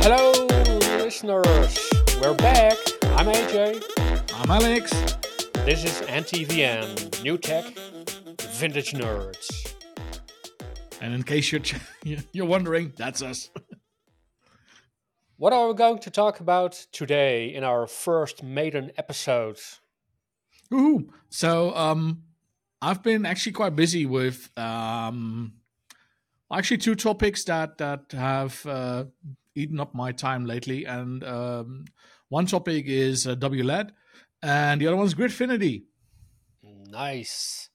Hello, listeners. We're back. I'm AJ. I'm Alex. This is NTVN, New Tech, Vintage Nerds. And in case you're ch- you're wondering, that's us. What are we going to talk about today in our first maiden episode? Ooh. So um I've been actually quite busy with um actually two topics that that have uh, eaten up my time lately and um one topic is uh, WLED and the other one's Gridfinity. Nice.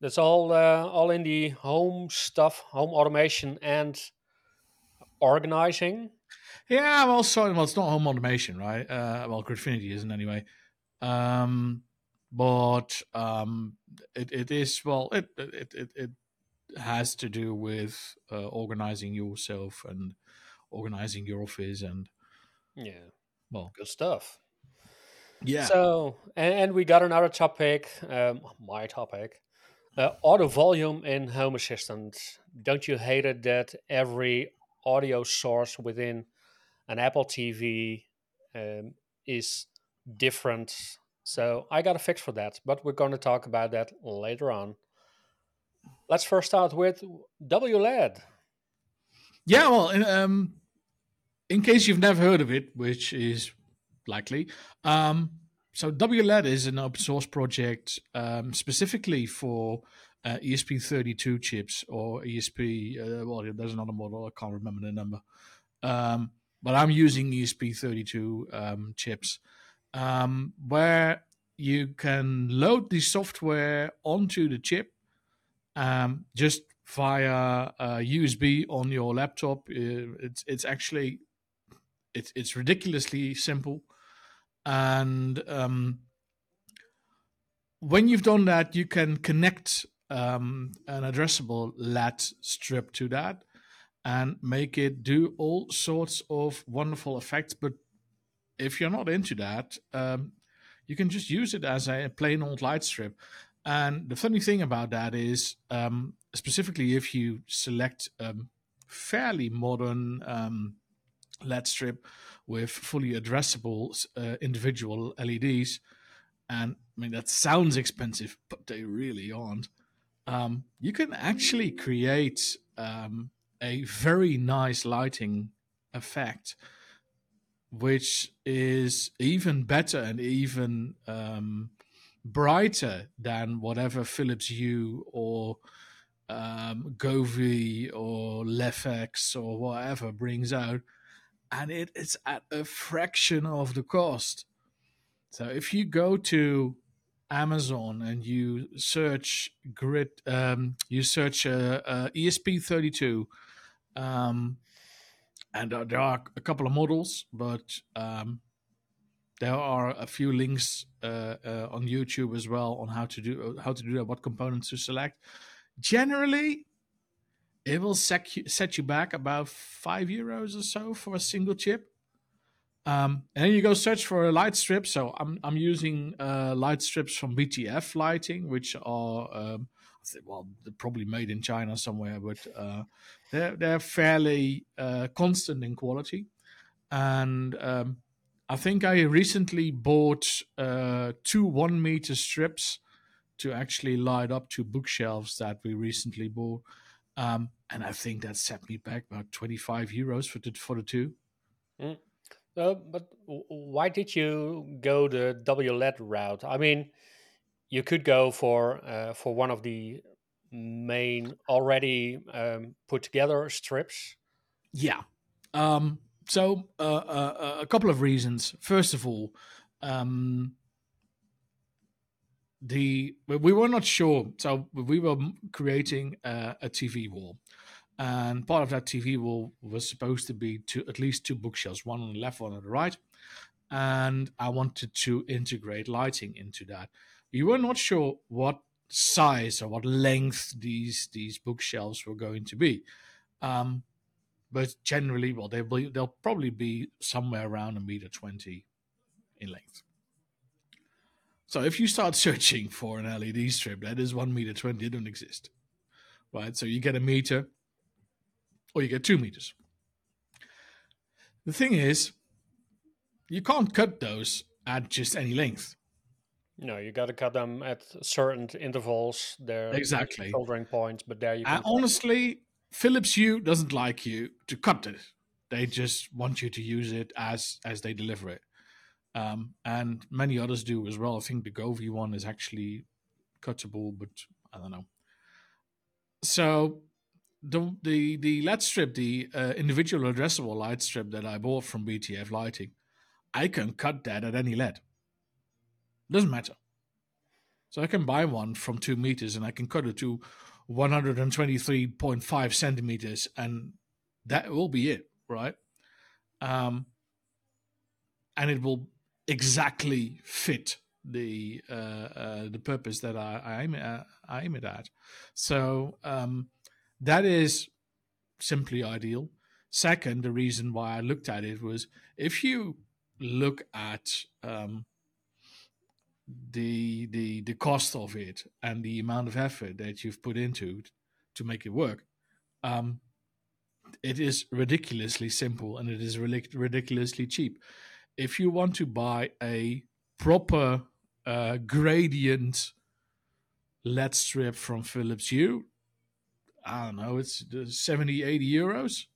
That's all uh, all in the home stuff, home automation and organizing. Yeah, well, sorry, well, it's not home automation, right? Uh, well, Gridfinity isn't anyway. Um, but um, it, it is well, it, it it it has to do with uh, organizing yourself and organizing your office and Yeah, well, good stuff. yeah, So, and, and we got another topic, um, my topic, uh, auto volume in Home Assistant. Don't you hate it that every audio source within an Apple TV um, is different? So I got a fix for that, but we're going to talk about that later on. Let's first start with WLED. yeah. Well, in, um, in case you've never heard of it, which is likely, um, so WLED is an open source project um, specifically for uh, ESP32 chips or ESP. Uh, well, there's another model. I can't remember the number. Um, but I'm using ESP32 um, chips, um, where you can load the software onto the chip um, just via uh, USB on your laptop. Uh, It's it's actually it's it's ridiculously simple, and um, when you've done that, you can connect um, an addressable LED strip to that and make it do all sorts of wonderful effects. But if you're not into that, um, you can just use it as a plain old light strip. And the funny thing about that is, um, specifically if you select a fairly modern um, LED strip with fully addressable uh, individual LEDs, and I mean that sounds expensive, but they really aren't. Um, you can actually create um, a very nice lighting effect, which is even better and even um, brighter than whatever Philips Hue or um, Govee or LIFX or whatever brings out, and it is at a fraction of the cost. So if you go to Amazon and you search grid, um, you search uh, uh, ESP32, um, and uh, there are a couple of models, but um, there are a few links uh, uh, on YouTube as well on how to do how to do that, what components to select. Generally, it will set you, set you back about five euros or so for a single chip. Um, and then you go search for a light strip. So I'm I'm using uh, light strips from BTF Lighting, which are um, well they're probably made in China somewhere, but uh, they're they're fairly uh, constant in quality. And um, I think I recently bought uh, two one meter strips to actually light up two bookshelves that we recently bought. Um, and I think that set me back about 25 euros for the, for the two. Mm. Uh, but why did you go the WLED route? I mean, you could go for uh, for one of the main already um, put together strips. Yeah. Um, so uh, uh, a couple of reasons. First of all, um, the we were not sure. So we were creating a, a TV wall, and part of that TV wall was supposed to be two, at least two bookshelves, one on the left, one on the right. And I wanted to integrate lighting into that. We were not sure what size or what length these these bookshelves were going to be. Um, but generally, well, they'll be, they'll probably be somewhere around a meter twenty in length. So if you start searching for an LED strip that is one meter twenty, it don't exist, right? So you get a meter, or you get two meters. The thing is, you can't cut those at just any length. No, you got to cut them at certain intervals. There exactly soldering points, but there you. And honestly, Philips Hue doesn't like you to cut it. They just want you to use it as as they deliver it, um, and many others do as well. I think the Govee one is actually cuttable, but I don't know. So the the the LED strip, the uh, individual addressable light strip that I bought from BTF Lighting, I can cut that at any LED. Doesn't matter. So I can buy one from two meters and I can cut it to 123.5 centimeters, and that will be it, right? Um, and it will exactly fit the uh, uh, the purpose that I, I aim uh, I aim it at. So um, that is simply ideal. Second, the reason why I looked at it was if you look at um, the the the cost of it and the amount of effort that you've put into it to make it work, um, it is ridiculously simple and it is ridiculously cheap. If you want to buy a proper uh, gradient LED strip from Philips Hue, I don't know, it's 70, 80 euros.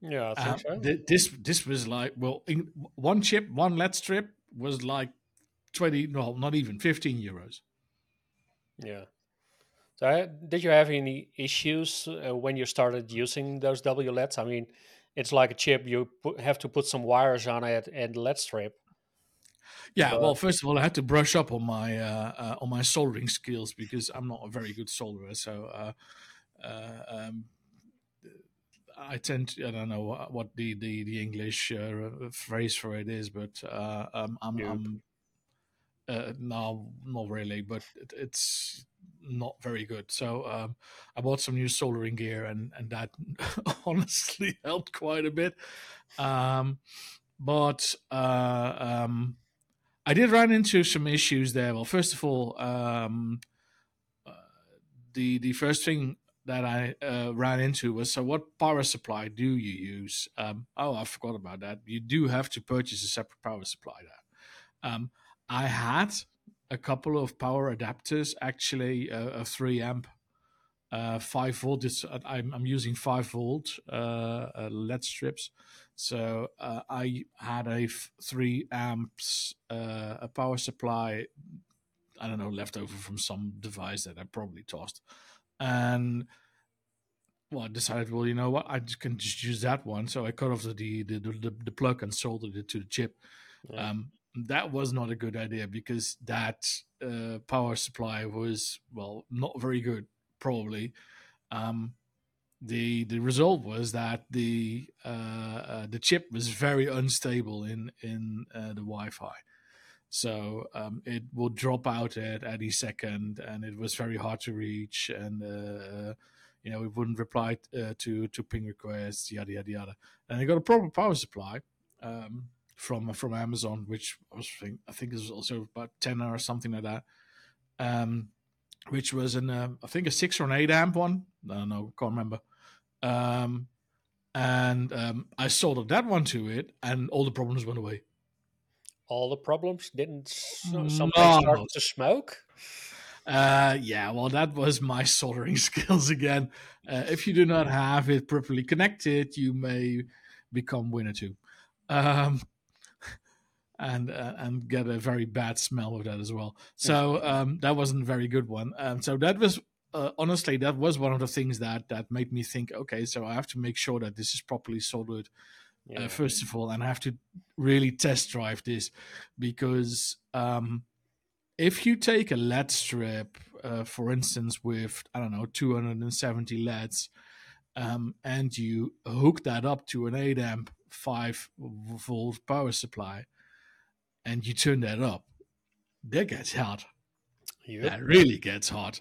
Yeah, I think uh, so. Th- this this was like well, in, one chip, one LED strip was like twenty, no, not even fifteen euros. Yeah. So, uh, did you have any issues uh, when you started using those WLEDs? I mean, it's like a chip; you put, have to put some wires on it and LED strip. Yeah, but, well, first of all, I had to brush up on my uh, uh, on my soldering skills because I'm not a very good solderer. So, uh, um, I tend to, I don't know what the the, the English uh, phrase for it is, but uh, um, I'm, I'm uh, no, not really, but it, it's not very good. So um, I bought some new soldering gear, and and that honestly helped quite a bit. Um, but uh, um, I did run into some issues there. Well, first of all, um, uh, the the first thing that I uh, ran into was so what power supply do you use? Um, oh, I forgot about that. You do have to purchase a separate power supply there. Um, I had a couple of power adapters, actually, uh, a three amp, uh, five volt. It's, uh, I'm, I'm using five volt uh, uh, LED strips. So uh, I had a f- three amps a power supply. I don't know, left over from some device that I probably tossed and well, I decided, well, you know what, I just can just use that one. So I cut off the the the, the plug and soldered it to the chip. Yeah. Um, that was not a good idea because that uh, power supply was well not very good, probably. Um, the the result was that the uh, uh, the chip was very unstable in in uh, the Wi-Fi. So um, it would drop out at any second, and it was very hard to reach. And uh, you know, it wouldn't reply uh, to to ping requests, yada yada yada. And I got a proper power supply um, from from Amazon, which I was think I think is also about ten or something like that. Um, which was an uh, I think a six or an eight amp one. I don't know, can't remember. Um, and um, I soldered that one to it, and all the problems went away all the problems? Didn't something no. start to smoke? Uh, yeah, well, that was my soldering skills again. Uh, if you do not have it properly connected, you may become winner two, um, and uh, and get a very bad smell of that as well. So um, that wasn't a very good one. Um, so that was uh, honestly that was one of the things that that made me think. Okay, so I have to make sure that this is properly soldered uh, yeah. uh, first of all, and I have to really test drive this because um, if you take a LED strip, uh, for instance, with I don't know 270 LEDs, um, and you hook that up to an 8 amp 5 volt power supply, and you turn that up, that gets hot. Yep. That really gets hot.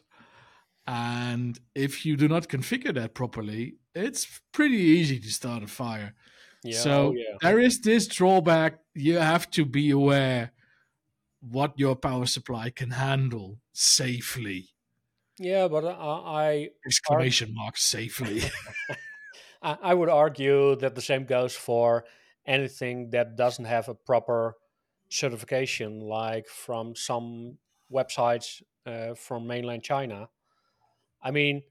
And if you do not configure that properly, it's pretty easy to start a fire. Yeah, so oh, yeah. there is this drawback. You have to be aware what your power supply can handle safely. Yeah, but I, I exclamation mark safely. I, I would argue that the same goes for anything that doesn't have a proper certification, like from some websites uh, from mainland China. I mean,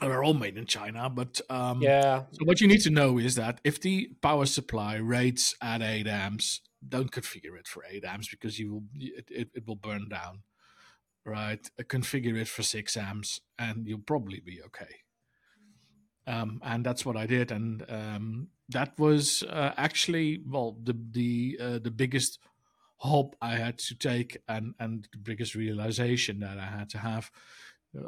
they're all made in China, but um, yeah. So what you need to know is that if the power supply rates at eight amps, don't configure it for eight amps because you will it, it, it will burn down. Right, uh, configure it for six amps, and you'll probably be okay. Um, and that's what I did, and um, that was uh, actually well the the uh, the biggest hop I had to take, and and the biggest realization that I had to have.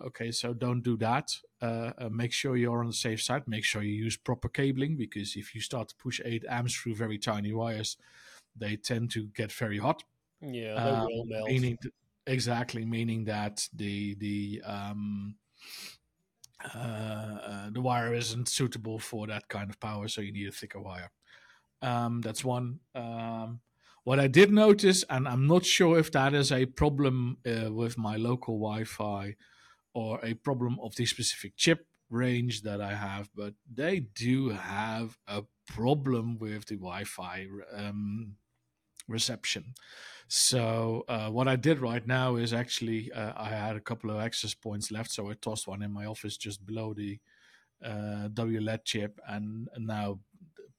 Okay so don't do that. Uh, uh, make sure you're on the safe side. Make sure you use proper cabling because if you start to push 8 amps through very tiny wires they tend to get very hot. Yeah they um, will melt. meaning th- exactly meaning that the the um, uh, uh, the wire isn't suitable for that kind of power so you need a thicker wire. Um, that's one. Um, what I did notice, and I'm not sure if that is a problem uh, with my local Wi-Fi or a problem of the specific chip range that I have, but they do have a problem with the Wi-Fi um, reception. So uh, what I did right now is actually uh, I had a couple of access points left, so I tossed one in my office just below the uh, WLED chip, and, and now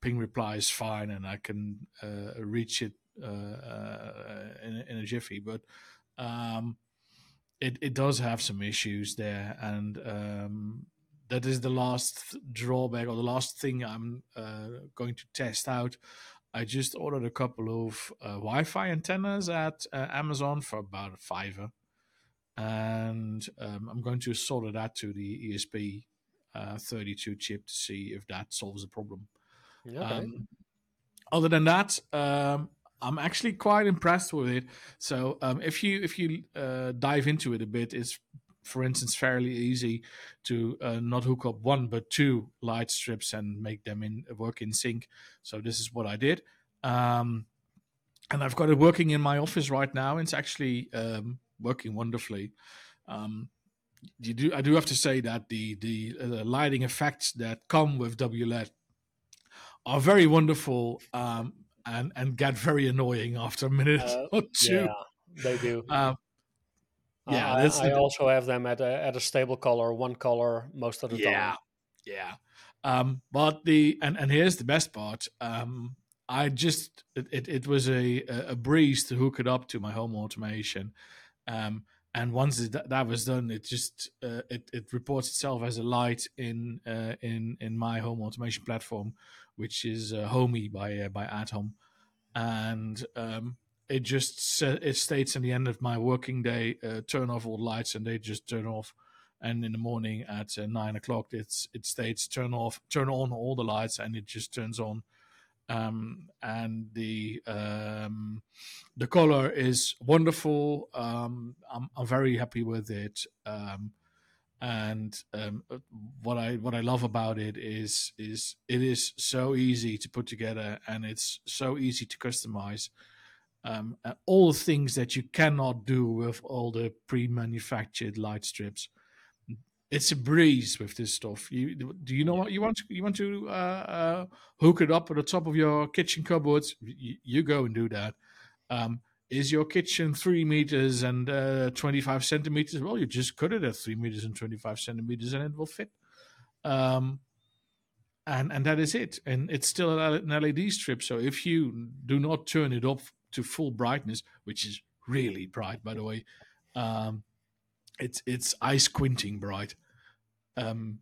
ping reply is fine, and I can uh, reach it uh, uh, in, in, a jiffy. But um, it, it does have some issues there, and um, that is the last drawback or the last thing I'm uh, going to test out. I just ordered a couple of uh, Wi-Fi antennas at uh, Amazon for about a fiver, and um, I'm going to solder that to the ESP uh, 32 chip to see if that solves the problem. Okay. Um, other than that, um, I'm actually quite impressed with it. So um, if you if you uh, dive into it a bit, it's for instance fairly easy to uh, not hook up one but two light strips and make them in work in sync. So this is what I did, um, and I've got it working in my office right now. It's actually um, working wonderfully. Um, you do I do have to say that the the uh, lighting effects that come with WLED are very wonderful. Um, and and get very annoying after a minute uh, or two. Yeah, they do. Um, yeah, uh, I, I also have them at a at a stable color, one color most of the yeah, time. Yeah, um, but the and and here's the best part. Um, I just it, it, it was a a breeze to hook it up to my home automation. Um, and once it, that was done, it just uh, it it reports itself as a light in uh, in in my home automation platform, which is uh, Homey by uh, by Athom, and um, it just it states in the end of my working day, uh, turn off all lights, and they just turn off. And in the morning at uh, nine o'clock, it's it states turn off, turn on all the lights, and it just turns on um, and the um, the color is wonderful. Um, I'm, I'm very happy with it. Um, and um, uh, what I what I love about it is is it is so easy to put together, and it's so easy to customize. Um, all the things that you cannot do with all the pre-manufactured light strips it's a breeze with this stuff. You do you know what you want? To, you want to uh, uh, hook it up at the top of your kitchen cupboards? You, you go and do that. Um, is your kitchen three meters and uh, twenty five centimeters? Well, you just cut it at three meters and twenty five centimeters, and it will fit. Um, and and that is it. And it's still an LED strip. So if you do not turn it up to full brightness, which is really bright, by the way, um, it's it's eye squinting bright um,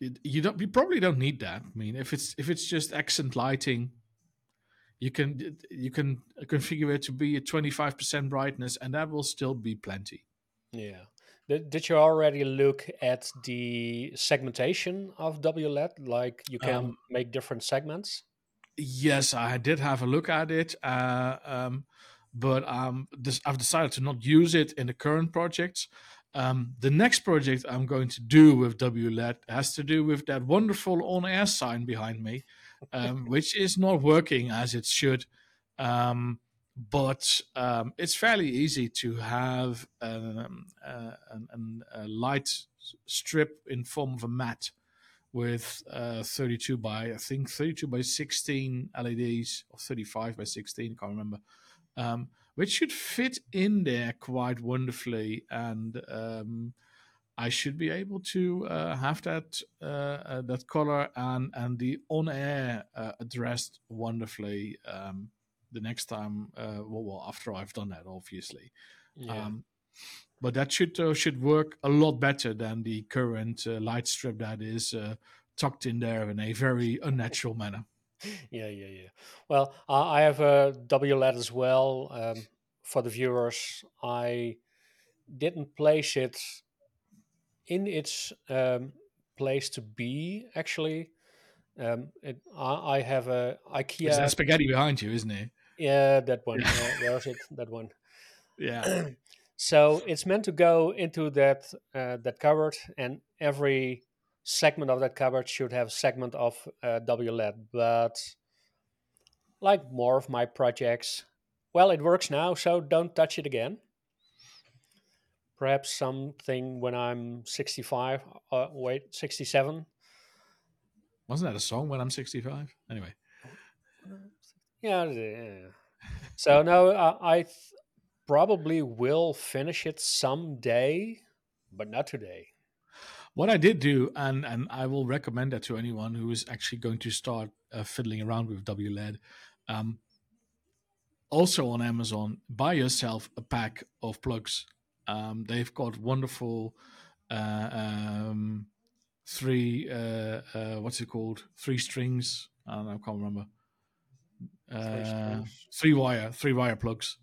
you don't you probably don't need that. I mean, if it's if it's just accent lighting, you can you can configure it to be a twenty five percent brightness, and that will still be plenty. Yeah. Did, did you already look at the segmentation of WLED? Like you can um, make different segments. Yes, I did have a look at it, uh, um, but um, this, I've decided to not use it in the current projects. Um, the next project I'm going to do with WLED has to do with that wonderful on air sign behind me, um, which is not working as it should. Um, but um, it's fairly easy to have um, uh, an, a light strip in form of a mat with uh, 32 by I think 32 by 16 LEDs or 35 by 16. I can't remember. Um, which should fit in there quite wonderfully, and um, I should be able to uh, have that uh, uh, that color and and the on air uh, addressed wonderfully um, the next time. Uh, well, well, after I've done that, obviously. Yeah. Um, but that should uh, should work a lot better than the current light strip that is tucked in there in a very unnatural manner. yeah, yeah, yeah. Well, I have a WLED as well. Um, for the viewers, I didn't place it in its um, place to be. Actually, um, it, I, I, have a IKEA. Is that spaghetti behind you, isn't it? Yeah, that one. uh, where is it? That one. Yeah. so it's meant to go into that uh, that cupboard, and every segment of that cupboard should have a segment of uh, WLED. But like more of my projects, well, it works now, so don't touch it again. Perhaps something when I'm 65, uh, wait, 67. Wasn't that a song when I'm 65? Anyway. Yeah. yeah. so no, uh, I th- probably will finish it someday, but not today. What I did do, and and I will recommend that to anyone who is actually going to start uh, fiddling around with WLED. Um, also on Amazon, buy yourself a pack of plugs. Um, they've got wonderful uh, um, three uh, uh, what's it called? Three strings. I don't know. I can't remember. Uh, three wire, three wire plugs.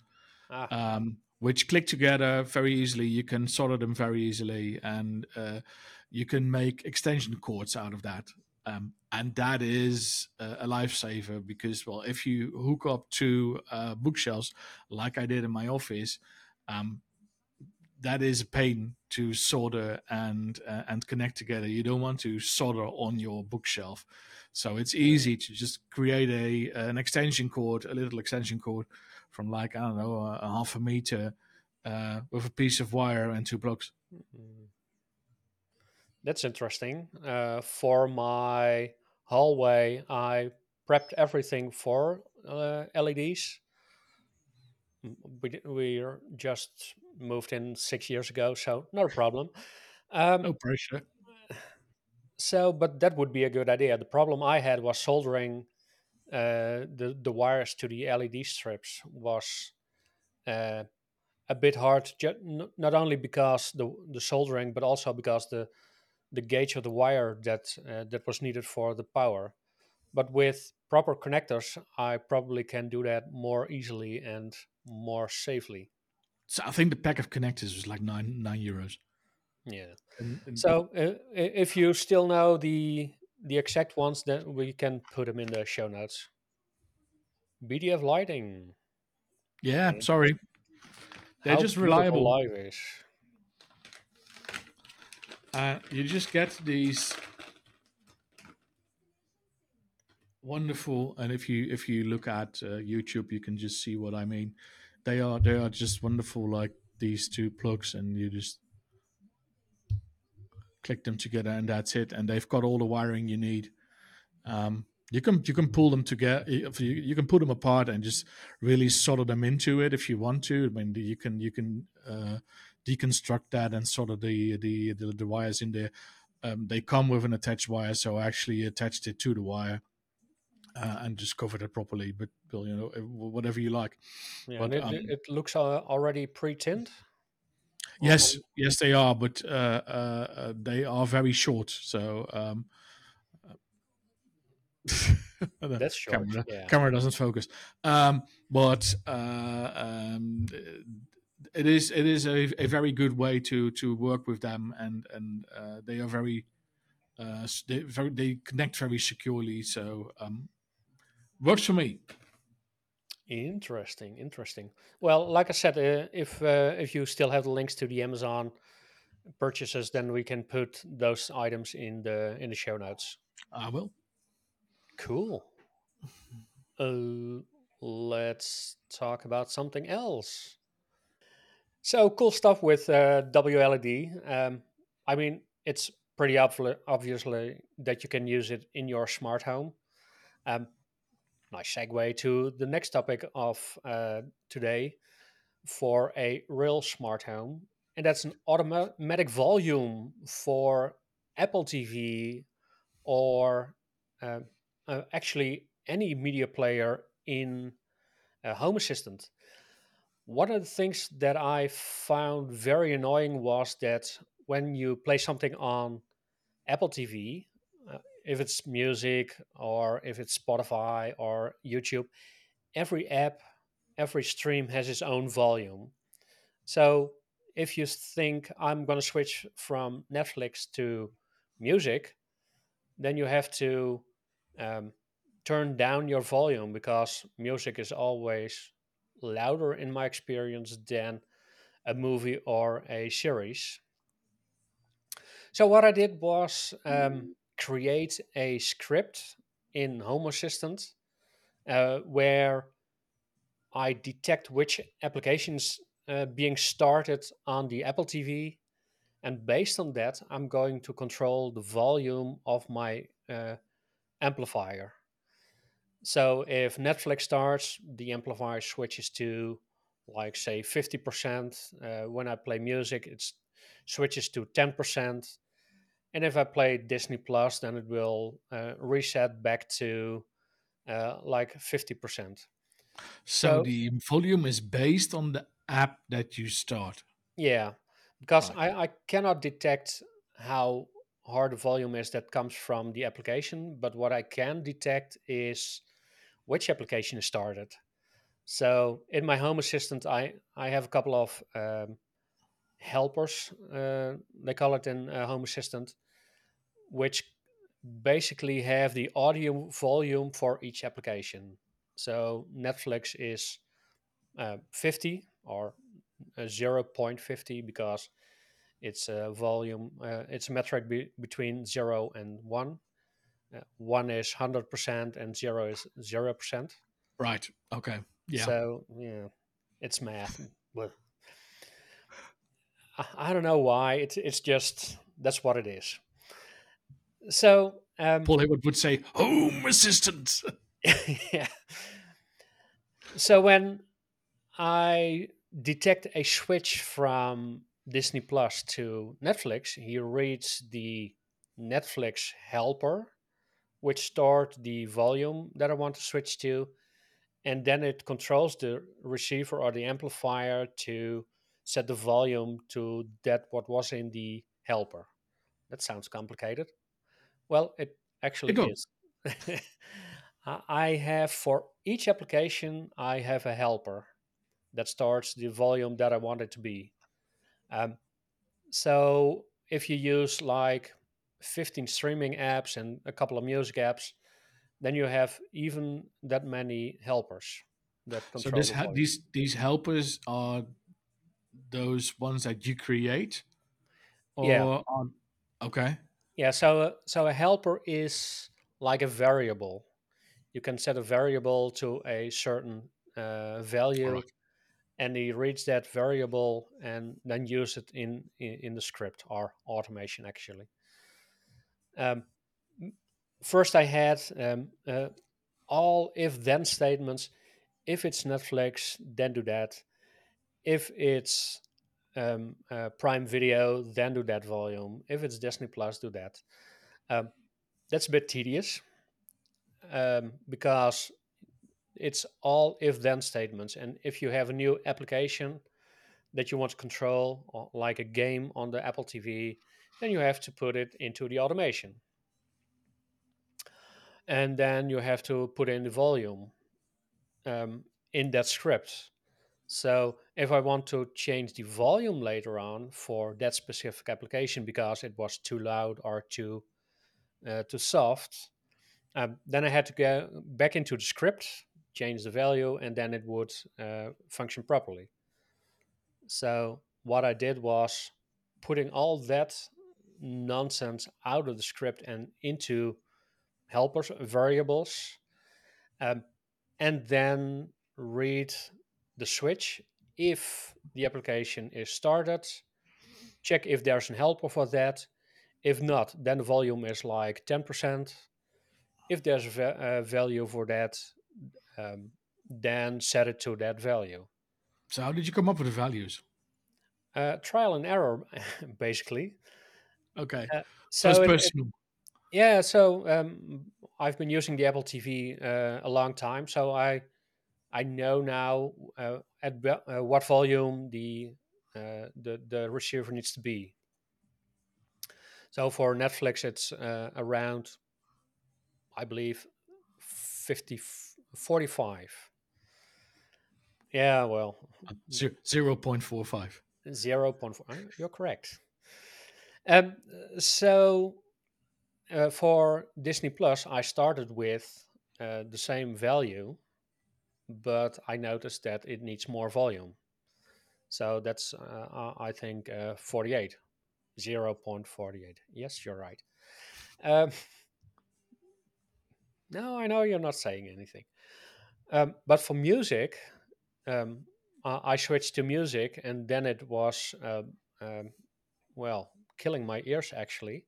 Ah. Um, which click together very easily. You can solder them very easily, and uh, you can make extension cords out of that. Um, and that is uh, a lifesaver because, well, if you hook up two uh, bookshelves like I did in my office, um, that is a pain to solder and uh, and connect together. You don't want to solder on your bookshelf, so it's easy to just create a an extension cord, a little extension cord from like I don't know a, a half a meter uh, with a piece of wire and two plugs. Mm-hmm. That's interesting. Uh, for my hallway, I prepped everything for uh, LEDs. We we're just moved in six years ago, so not a problem. Um, no pressure. So, but that would be a good idea. The problem I had was soldering uh, the the wires to the LED strips was uh, a bit hard. Ju- not only because the the soldering, but also because the the gauge of the wire that uh, that was needed for the power. But with proper connectors, I probably can do that more easily and more safely. So I think the pack of connectors was like nine nine euros. Yeah. And, and so uh, if you still know the the exact ones, then we can put them in the show notes. BTF lighting. Yeah, okay. sorry. They're How just reliable. Live. Uh, you just get these wonderful, and if you if you look at uh, YouTube, you can just see what I mean. They are they are just wonderful, like these two plugs, and you just click them together, and that's it. And they've got all the wiring you need. Um, you can you can pull them together. You, you can put them apart and just really solder them into it if you want to. I mean, you can you can uh, deconstruct that and of the the the, the wires in there. Um, they come with an attached wire, so I actually attached it to the wire uh, and just covered it properly. But well, you know, whatever you like. Yeah, but, it, um, it, looks uh, already pre-tinned. Yes, yes, they are, but uh, uh, uh they are very short. So um, that's short. Camera, yeah. camera doesn't focus. Um, but uh, um, it is it is a, a very good way to to work with them, and and uh, they are very uh, they very they connect very securely. So um, works for me. Interesting, interesting. Well, like I said, uh, if uh, if you still have the links to the Amazon purchases, then we can put those items in the in the show notes. I will. Cool. Uh, let's talk about something else. So cool stuff with uh, WLED. Um, I mean, it's pretty obvi- obviously that you can use it in your smart home. Um, nice segue to the next topic of uh, today for a real smart home, and that's an automatic volume for Apple TV or uh, uh, actually any media player in a Home Assistant. One of the things that I found very annoying was that when you play something on Apple TV, if it's music or if it's Spotify or YouTube, every app, every stream has its own volume. So if you think I'm going to switch from Netflix to music, then you have to um, turn down your volume because music is always louder in my experience than a movie or a series. So what I did was um, create a script in Home Assistant uh, where I detect which applications uh, being started on the Apple TV, and based on that, I'm going to control the volume of my uh, amplifier. So if Netflix starts, the amplifier switches to like say 50%. Uh, when I play music, it switches to 10%. And if I play Disney Plus, then it will uh, reset back to uh, like 50%. So, so, the volume is based on the app that you start. Yeah, because right. I, I cannot detect how hard the volume is that comes from the application, but what I can detect is which application is started. So in my Home Assistant, I, I have a couple of um, helpers, uh, they call it in uh, Home Assistant, which basically have the audio volume for each application. So Netflix is uh, 50 or 0.50 because it's a volume, uh, it's a metric be- between 0 and 1. Uh, 1 is 100% and 0 is 0%. Right. Okay. Yeah. So, yeah, it's math. I, I don't know why. It's, it's just, that's what it is. So, um, Paul Hayward would say, Home Assistant. yeah. So when I detect a switch from Disney Plus to Netflix, he reads the Netflix helper, which start the volume that I want to switch to, and then it controls the receiver or the amplifier to set the volume to that what was in the helper. That sounds complicated. Well, it actually it is. I have for each application, I have a helper that starts the volume that I want it to be. Um, so if you use like 15 streaming apps and a couple of music apps, then you have even that many helpers that control. So this ha- these these helpers are those ones that you create, or yeah. okay. Yeah. So so a helper is like a variable. You can set a variable to a certain uh, value, right and he reads that variable and then use it in in, in the script or automation actually. Um, first, I had um, uh, all if then statements. If it's Netflix, then do that. If it's um, uh, Prime Video, then do that volume. If it's Disney Plus, do that. Um, that's a bit tedious um, because it's all if then statements. And if you have a new application that you want to control, like a game on the Apple TV, then you have to put it into the automation. And then you have to put in the volume um, in that script. So if I want to change the volume later on for that specific application because it was too loud or too uh, too soft, um, then I had to go back into the script change the value, and then it would uh, function properly. So what I did was putting all that nonsense out of the script and into helpers variables, um, and then read the switch if the application is started. Check if there's a helper for that. if not, then the volume is like 10%. If there's a va- uh, value for that, um, then set it to that value. So how did you come up with the values? Uh, trial and error, basically. Okay. Uh, so First it- it- yeah, so um, I've been using the Apple TV uh, a long time, so I I know now uh, at uh, what volume the uh, the the receiver needs to be. So for Netflix, it's uh, around, I believe, 50, 45. Yeah, well, Zero point four five. 0.4. uh, You're correct. Um, so uh, for Disney Plus, I started with uh, the same value, but I noticed that it needs more volume. So that's, uh, I think, uh, 48, 0.48. Yes, you're right. Um, no, I know you're not saying anything. Um, but for music, um, I switched to music, and then it was, um, um, well, killing my ears actually,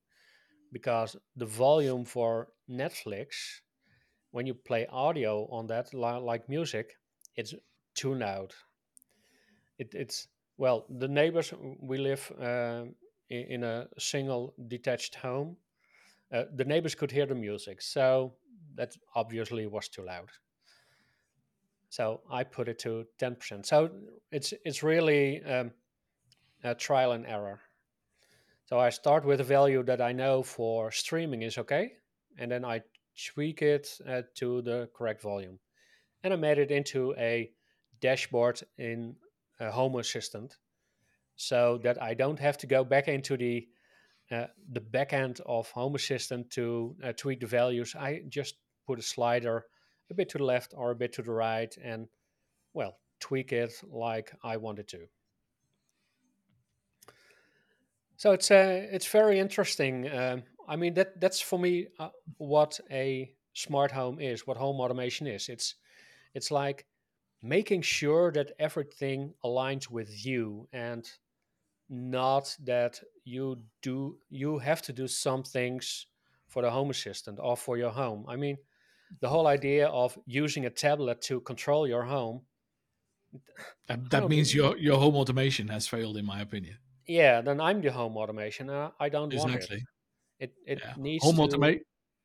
because the volume for Netflix, when you play audio on that, like music, it's too loud. It, it's well, the neighbors. We live in, in a single detached home. Uh, the neighbors could hear the music, so that obviously was too loud. So I put it to ten percent. So it's it's really um, a trial and error. So I start with a value that I know for streaming is okay, and then I tweak it uh, to the correct volume. And I made it into a dashboard in a Home Assistant, so that I don't have to go back into the uh, the back end of Home Assistant to uh, tweak the values. I just put a slider a bit to the left or a bit to the right, and well, tweak it like I wanted to. So it's uh, it's very interesting. Um, I mean that that's for me uh, what a smart home is, what home automation is. It's it's like making sure that everything aligns with you and not that you do you have to do some things for the home assistant or for your home. I mean, the whole idea of using a tablet to control your home, That, that means your your home automation has failed, in my opinion. yeah, then I'm the home automation. Uh, I don't want it. Exactly. It it Yeah. needs Home to automate.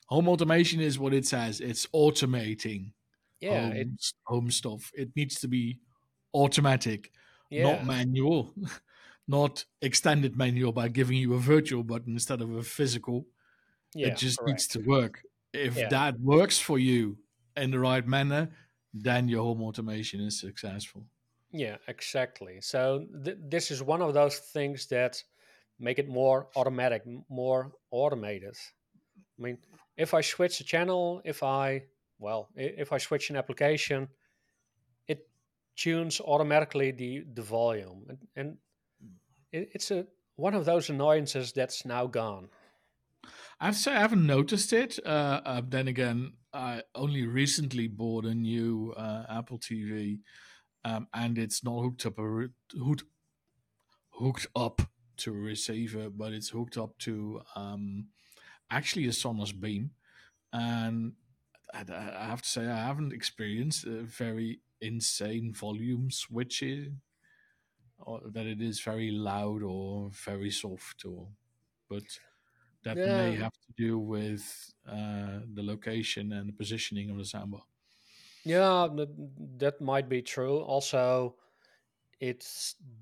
Home automation is what it says. It's automating yeah home, it, home stuff. It needs to be automatic, yeah not manual, not extended manual by giving you a virtual button instead of a physical. yeah it just correct. needs to work. If Yeah. that works for you in the right manner, then your home automation is successful. Yeah, exactly. So th- this is one of those things that make it more automatic, more automated. I mean, if I switch a channel, if I well, if I switch an application, it tunes automatically the the volume, and, and it, it's a one of those annoyances that's now gone. I have to say I haven't noticed it. Uh, uh, then again, I only recently bought a new uh, Apple TV, um, and it's not hooked up a hooked, hooked up to a receiver, but it's hooked up to um, actually a Sonos Beam, and I, I have to say I haven't experienced a very insane volume switching, or that it is very loud or very soft, or but that may have to do with uh, the location and the positioning of the soundbar. Yeah, that might be true. Also, it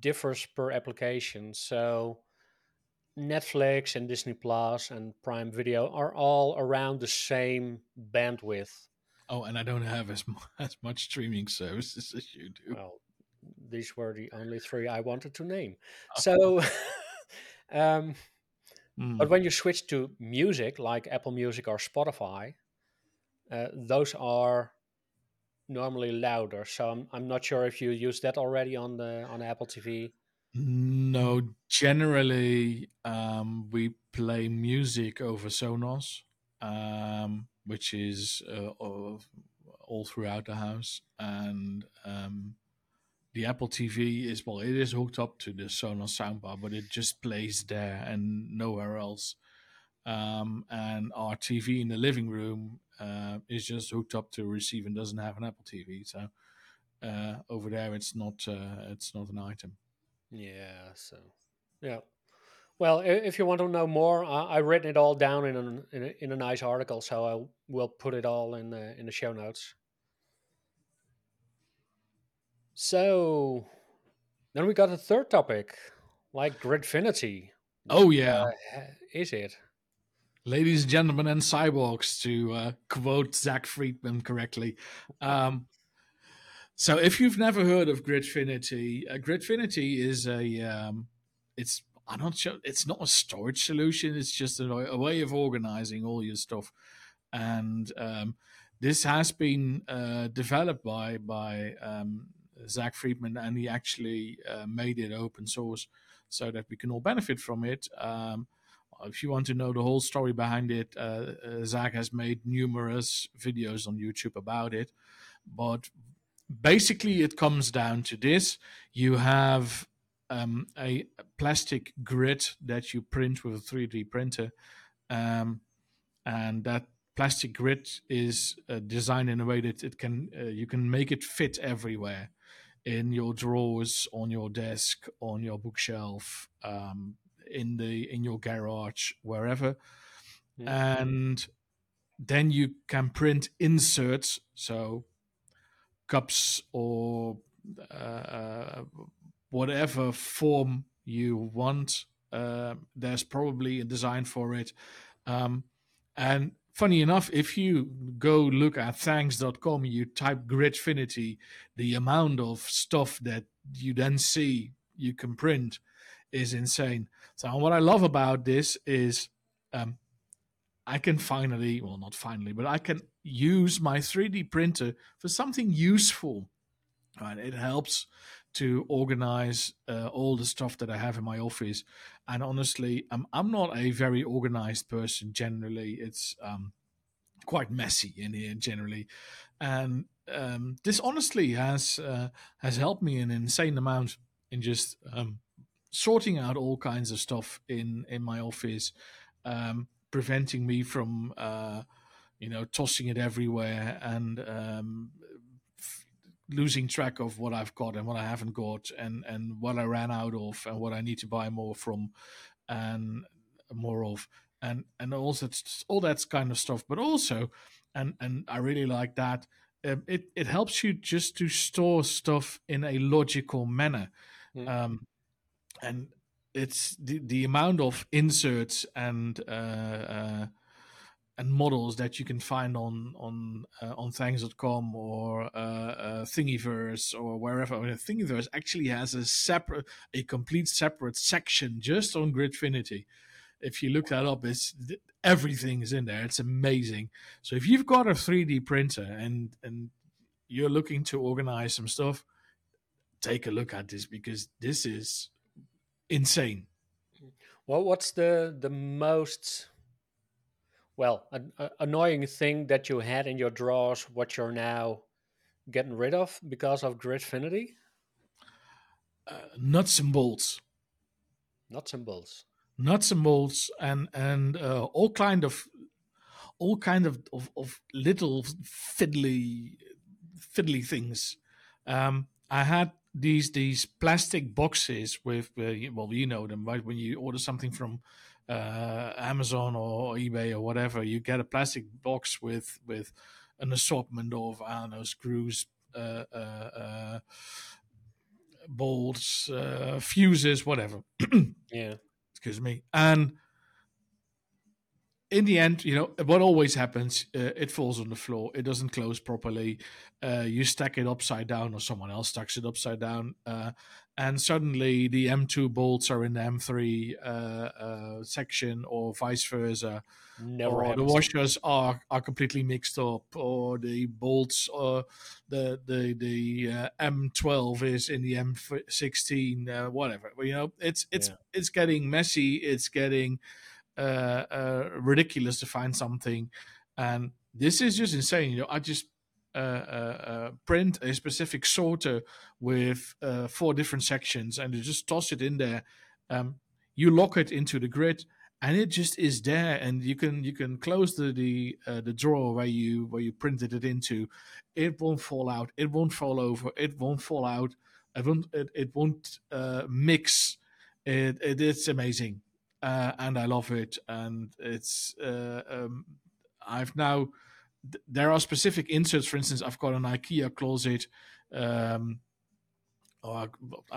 differs per application. So Netflix and Disney Plus and Prime Video are all around the same bandwidth. Oh, and I don't have as mu- as much streaming services as you do. Well, these were the only three I wanted to name. Oh. So, um, Mm. but when you switch to music, like Apple Music or Spotify, uh, those are normally louder. So I'm, I'm not sure if you use that already on the on Apple TV. No, generally um, we play music over Sonos, um, which is uh, all throughout the house, and um, the Apple TV is well, it is hooked up to the Sonos soundbar, but it just plays there and nowhere else. Um, and our TV in the living room uh, is just hooked up to a receiver and doesn't have an Apple TV. So uh, over there, it's not uh, it's not an item. Yeah. So, yeah. Well, if you want to know more, I, have written it all down in, an, in, a, in a nice article, so I will put it all in the in the show notes. So, then we got a third topic, like Gridfinity. Oh yeah, uh, is it? Ladies and gentlemen, and cyborgs, to uh, quote Zack Freedman correctly. Um, so, if you've never heard of Gridfinity, uh, Gridfinity is a um, it's I'm not sure. It's not a storage solution. It's just a, a way of organizing all your stuff, and um, this has been uh, developed by by um, Zack Freedman, and he actually uh, made it open source so that we can all benefit from it. If you want to know the whole story behind it, uh, uh Zack has made numerous videos on YouTube about it. But basically, it comes down to this: you have um, a plastic grid that you print with a 3D printer, um, and that plastic grid is uh, designed in a way that it can uh, you can make it fit everywhere in your drawers, on your desk, on your bookshelf, um, in the in your garage, wherever, yeah. and then you can print inserts, so cups or uh, uh whatever form you want. Uh, there's probably a design for it. Um, and funny enough, if you go look at thangs.com, you type Gridfinity, the amount of stuff that you then see you can print is insane. So, what I love about this is um, I can finally, well, not finally, but I can use my 3D printer for something useful. Right? It helps to organize uh, all the stuff that I have in my office. And honestly, um, I'm not a very organized person generally. It's um, quite messy in here generally, and um, this honestly has uh, has helped me an insane amount in just um, sorting out all kinds of stuff in in my office, um, preventing me from. Uh, you know, tossing it everywhere and um, losing track of what I've got and what I haven't got, and and what I ran out of, and what I need to buy more from, and more of, and and also all that kind of stuff. But also, and and I really like that. Um, it it helps you just to store stuff in a logical manner, mm. um, and it's the the amount of inserts and uh, uh, and models that you can find on on uh, on thangs.com or uh, uh, Thingiverse or wherever. I mean, Thingiverse actually has a separate, a complete separate section just on Gridfinity. If you look that up, it's everything is in there. It's amazing. So if you've got a 3D printer and and you're looking to organize some stuff, take a look at this because this is insane. Well, what's the the most well, an annoying thing that you had in your drawers, what you're now getting rid of because of Gridfinity? Uh, nuts and bolts. Nuts and bolts. Nuts and bolts, and and uh, all kind of all kind of, of, of little fiddly fiddly things. Um, I had these these plastic boxes with uh, well you know them right when you order something from uh, Amazon or eBay or whatever, you get a plastic box with with an assortment of I don't know screws, uh, uh, uh bolts, uh, fuses, whatever. yeah. Excuse me. And in the end, you know what always happens: uh, it falls on the floor. It doesn't close properly. Uh, you stack it upside down, or someone else stacks it upside down, uh, and suddenly the M2 bolts are in the M3 uh, uh, section, or vice versa. Never or the washers are are completely mixed up, or the bolts, or the the the M12 is in the M16, whatever. You know, it's it's yeah. it's getting messy. It's getting uh, uh, ridiculous to find something, and this is just insane. You know, I just uh, uh, uh print a specific sorter with four different sections, and you just toss it in there. Um, you lock it into the grid, and it just is there, and you can you can close the the uh, the drawer where you where you printed it into. It won't fall out. It won't fall over. It won't fall out. It won't it, it won't uh, mix. It, it it's amazing, uh, and I love it. And it's uh, um, I've now there are specific inserts. For instance, I've got an IKEA closet. Um, or I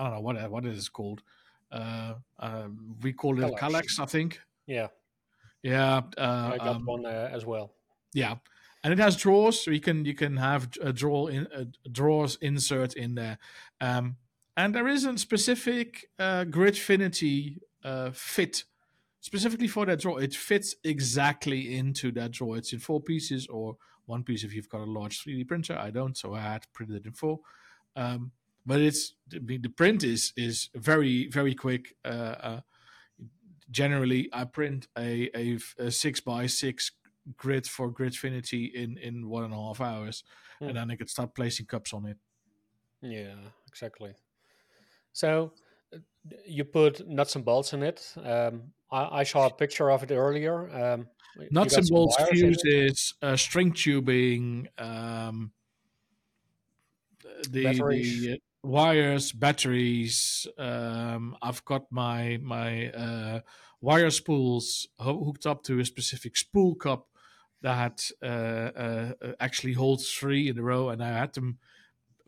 don't know what what is it called. Uh, uh, we call it Kallax, I think. Yeah. Yeah. Uh, I got um, one uh, as well. Yeah, and it has drawers, so you can you can have a drawer in a drawers insert in there, um, and there is a specific uh, Gridfinity uh, fit specifically for that draw. It fits exactly into that draw. It's in four pieces or one piece if you've got a large 3D printer. I don't, so I had printed it in four. Um, but it's the print is is very very quick. Uh, uh, generally, I print a, a, a six by six grid for Gridfinity in in one and a half hours, hmm. and then I could start placing cups on it. Yeah, exactly. So you put nuts and bolts in it. Um, I, I, saw a picture of it earlier. Um, nuts and bolts fuses, uh, string tubing, um, the, the wires, batteries. Um, I've got my my uh, wire spools ho- hooked up to a specific spool cup that uh, uh, actually holds three in a row, and I had them.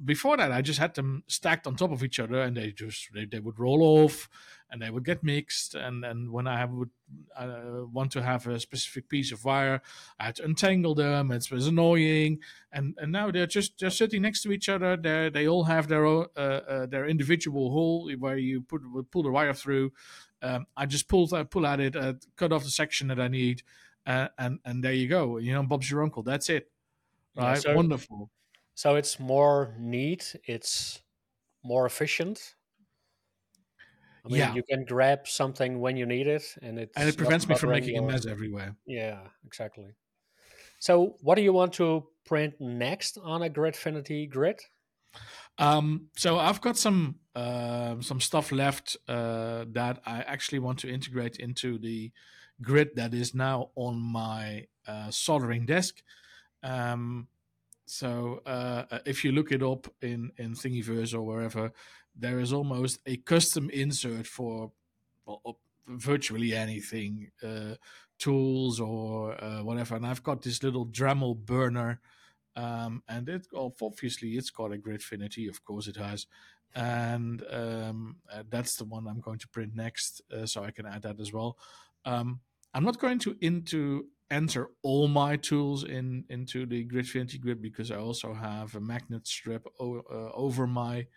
Before that, I just had them stacked on top of each other, and they just they, they would roll off, and they would get mixed. And and when I would uh, want to have a specific piece of wire, I had to untangle them. It was annoying, and and now they're just just sitting next to each other. They they all have their own, uh, uh, their individual hole where you put pull the wire through. Um, I just pull uh, pull at it, uh, cut off the section that I need, uh, and and there you go. You know, Bob's your uncle. That's it. Right, yeah, so, wonderful. So it's more neat. It's more efficient I mean, yeah. you can grab something when you need it, and it and it prevents me from making a mess everywhere. Yeah, exactly. So, what do you want to print next on a Gridfinity grid? Um, so I've got some uh, some stuff left uh, that I actually want to integrate into the grid that is now on my uh, soldering desk. Um, so uh, if you look it up in in Thingiverse or wherever, there is almost a custom insert for well, virtually anything, uh, tools or uh, whatever. And I've got this little Dremel burner, um, and it obviously it's got a Gridfinity, of course it has, and um, uh, that's the one I'm going to print next, uh, so I can add that as well. Um, I'm not going to into enter all my tools in into the Gridfinity grid because I also have a magnet strip o- uh, over my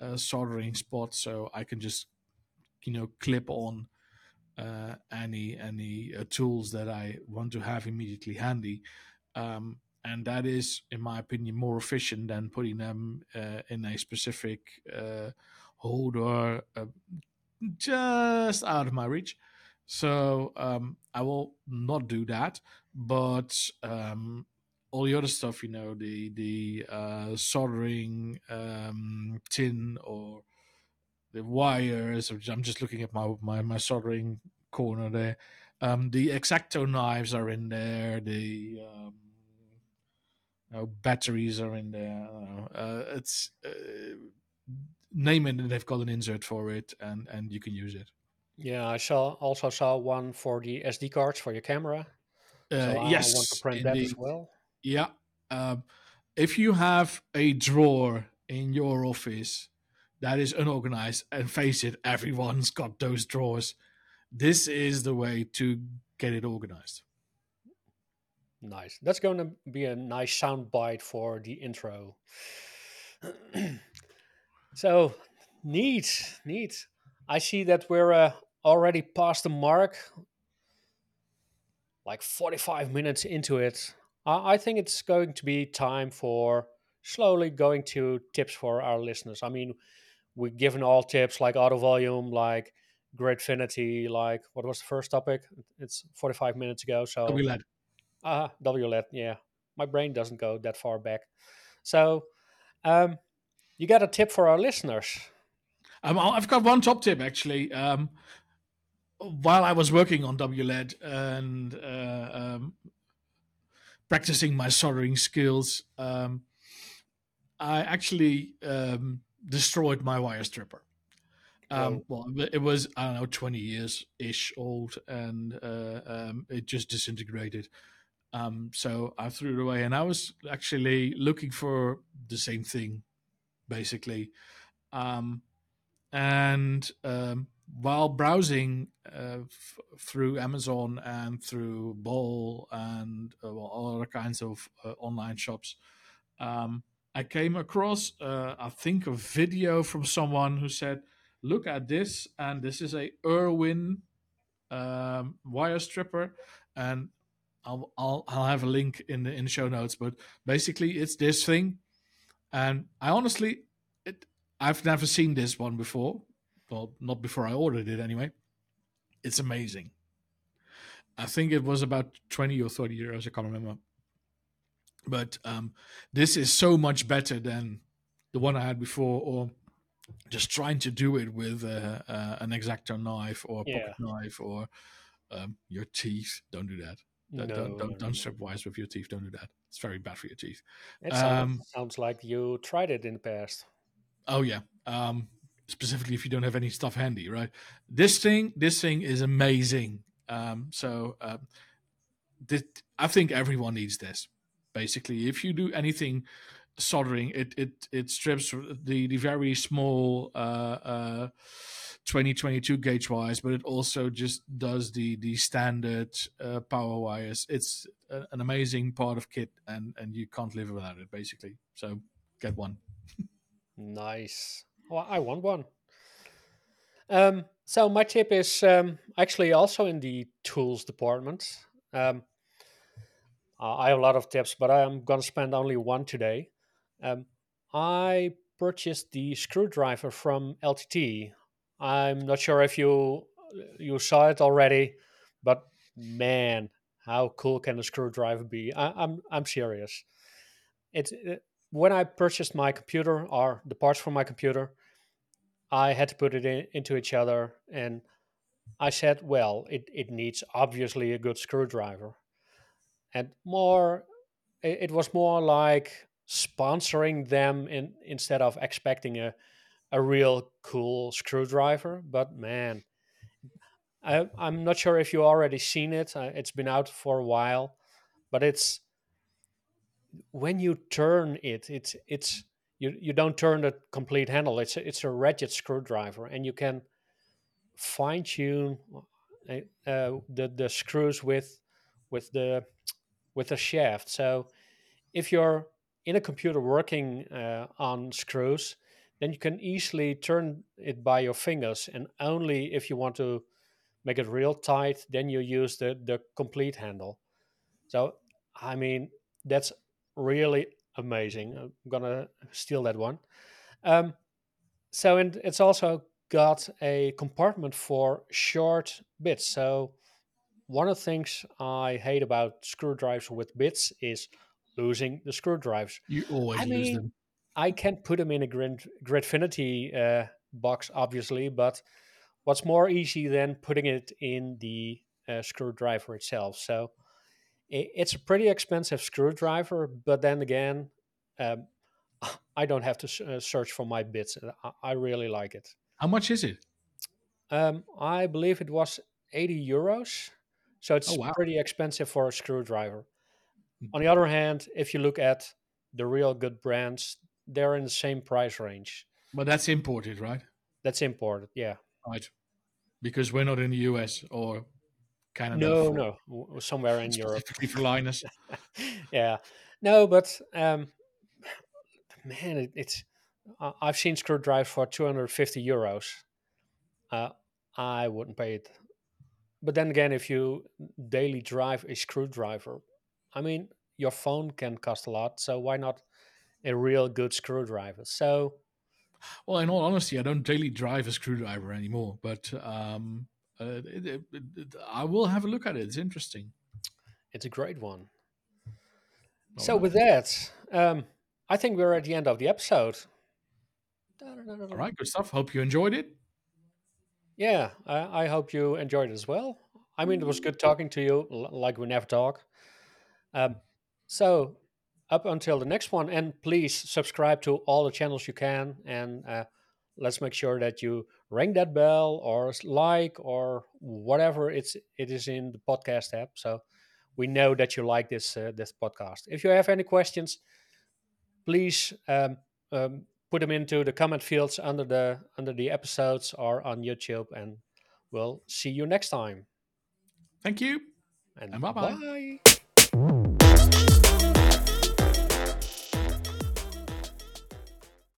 uh, soldering spot, so I can just you know clip on uh, any any uh, tools that I want to have immediately handy. Um, and that is, in my opinion, more efficient than putting them uh, in a specific uh, holder just out of my reach. So um, I will not do that. But um, all the other stuff, you know, the the uh, soldering um, tin or the wires. I'm just looking at my my, my soldering corner there. Um, the exacto knives are in there. The um, know, batteries are in there. Uh, it's uh, name it, and they've got an insert for it, and and you can use it. Yeah, I saw also saw one for the SD cards for your camera. Uh, so yes, I want to print indeed. that as well. Yeah. Um, if you have a drawer in your office that is unorganized, and face it, everyone's got those drawers. This is the way to get it organized. Nice. That's going to be a nice sound bite for the intro. so, neat, neat. I see that we're uh, already past the mark, like 45 minutes into it. I think it's going to be time for slowly going to tips for our listeners. I mean, we've given all tips like auto volume, like Gridfinity, like what was the first topic? It's 45 minutes ago. So WLED. Ah, uh, WLED, yeah. My brain doesn't go that far back. So um, you got a tip for our listeners? Um, I've got one top tip actually. Um, while I was working on WLED and uh, um, practicing my soldering skills, um, I actually um, destroyed my wire stripper. Um, well, it was I don't know twenty years ish old, and uh, um, it just disintegrated. Um, so I threw it away, and I was actually looking for the same thing, basically. Um, and um, while browsing uh, f- through Amazon and through Bol and uh, well, other kinds of uh, online shops, um, I came across, uh, I think, a video from someone who said look at this, and this is a Irwin um, wire stripper, and I'll, I'll I'll have a link in the in the show notes. But basically, it's this thing, and I honestly, it I've never seen this one before. Well, not before I ordered it anyway. It's amazing. I think it was about twenty or thirty euros. I can't remember. But um, this is so much better than the one I had before, or just trying to do it with uh, uh, an exacto knife or a pocket yeah. knife or um, your teeth. Don't do that. No, don't don't, don't strip wise with your teeth. Don't do that. It's very bad for your teeth. It um, sounds like you tried it in the past. Oh yeah. Um, specifically if you don't have any stuff handy, right? This thing, this thing is amazing. Um, so uh, this, I think everyone needs this. Basically, if you do anything soldering, it it it strips the the very small uh, uh, 2022 gauge wires, but it also just does the the standard uh, power wires. It's a, an amazing part of kit, and and you can't live without it basically. So get one. nice. Well, I want one. Um, so my tip is um, actually also in the tools department. Um, I have a lot of tips, but I'm going to spend only one today. Um, I purchased the screwdriver from LTT. I'm not sure if you you saw it already, but man, how cool can a screwdriver be? I, am I'm, I'm serious. It's it, uh, when I purchased my computer or the parts for my computer, I had to put it in, into each other, and I said, well, it it needs obviously a good screwdriver, and more. It, it was more like sponsoring them in, instead of expecting a a real cool screwdriver. But man, I, I'm not sure if you already seen it. Uh, it's been out for a while, but it's when you turn it, it's it's you you don't turn the complete handle. It's a, it's a rigid screwdriver, and you can fine tune uh, uh, the the screws with with the with the shaft. So if you're in a computer working uh, on screws, then you can easily turn it by your fingers. And only if you want to make it real tight, then you use the, the complete handle. So, I mean, that's really amazing. I'm gonna steal that one. Um, so, and it's also got a compartment for short bits. So, one of the things I hate about screwdrivers with bits is losing the screwdrivers. You always I lose mean, them. I can't put them in a Grid, Gridfinity uh, box, obviously, but what's more easy than putting it in the uh, screwdriver itself? So it's a pretty expensive screwdriver, but then again, um, I don't have to uh, search for my bits. I, I, really like it. How much is it? Um, I believe it was 80 euros. So it's oh, wow. pretty expensive for a screwdriver. On the other hand, if you look at the real good brands, they're in the same price range. But that's imported, right? That's imported, yeah. Right. Because we're not in the US or Canada. No, no, somewhere in Europe. for Linus. yeah. No, but um, man, it, it's. I've seen screwdriver for 250 euros. Uh, I wouldn't pay it. But then again, if you daily drive a screwdriver, I mean, your phone can cost a lot, so why not a real good screwdriver? So, well, in all honesty, I don't daily drive a screwdriver anymore, but um, uh, it, it, it, I will have a look at it. It's interesting. It's a great one. All so, right. with that, um, I think we're at the end of the episode. All right, good stuff. Hope you enjoyed it. Yeah, I, I hope you enjoyed it as well. I mean, it was good talking to you, like we never talk. Um, so, up until the next one, and please subscribe to all the channels you can, and uh, let's make sure that you ring that bell or like or whatever it's it is in the podcast app, so we know that you like this uh, this podcast. If you have any questions, please um, um, put them into the comment fields under the under the episodes or on YouTube, and we'll see you next time. Thank you, And and bye bye. bye.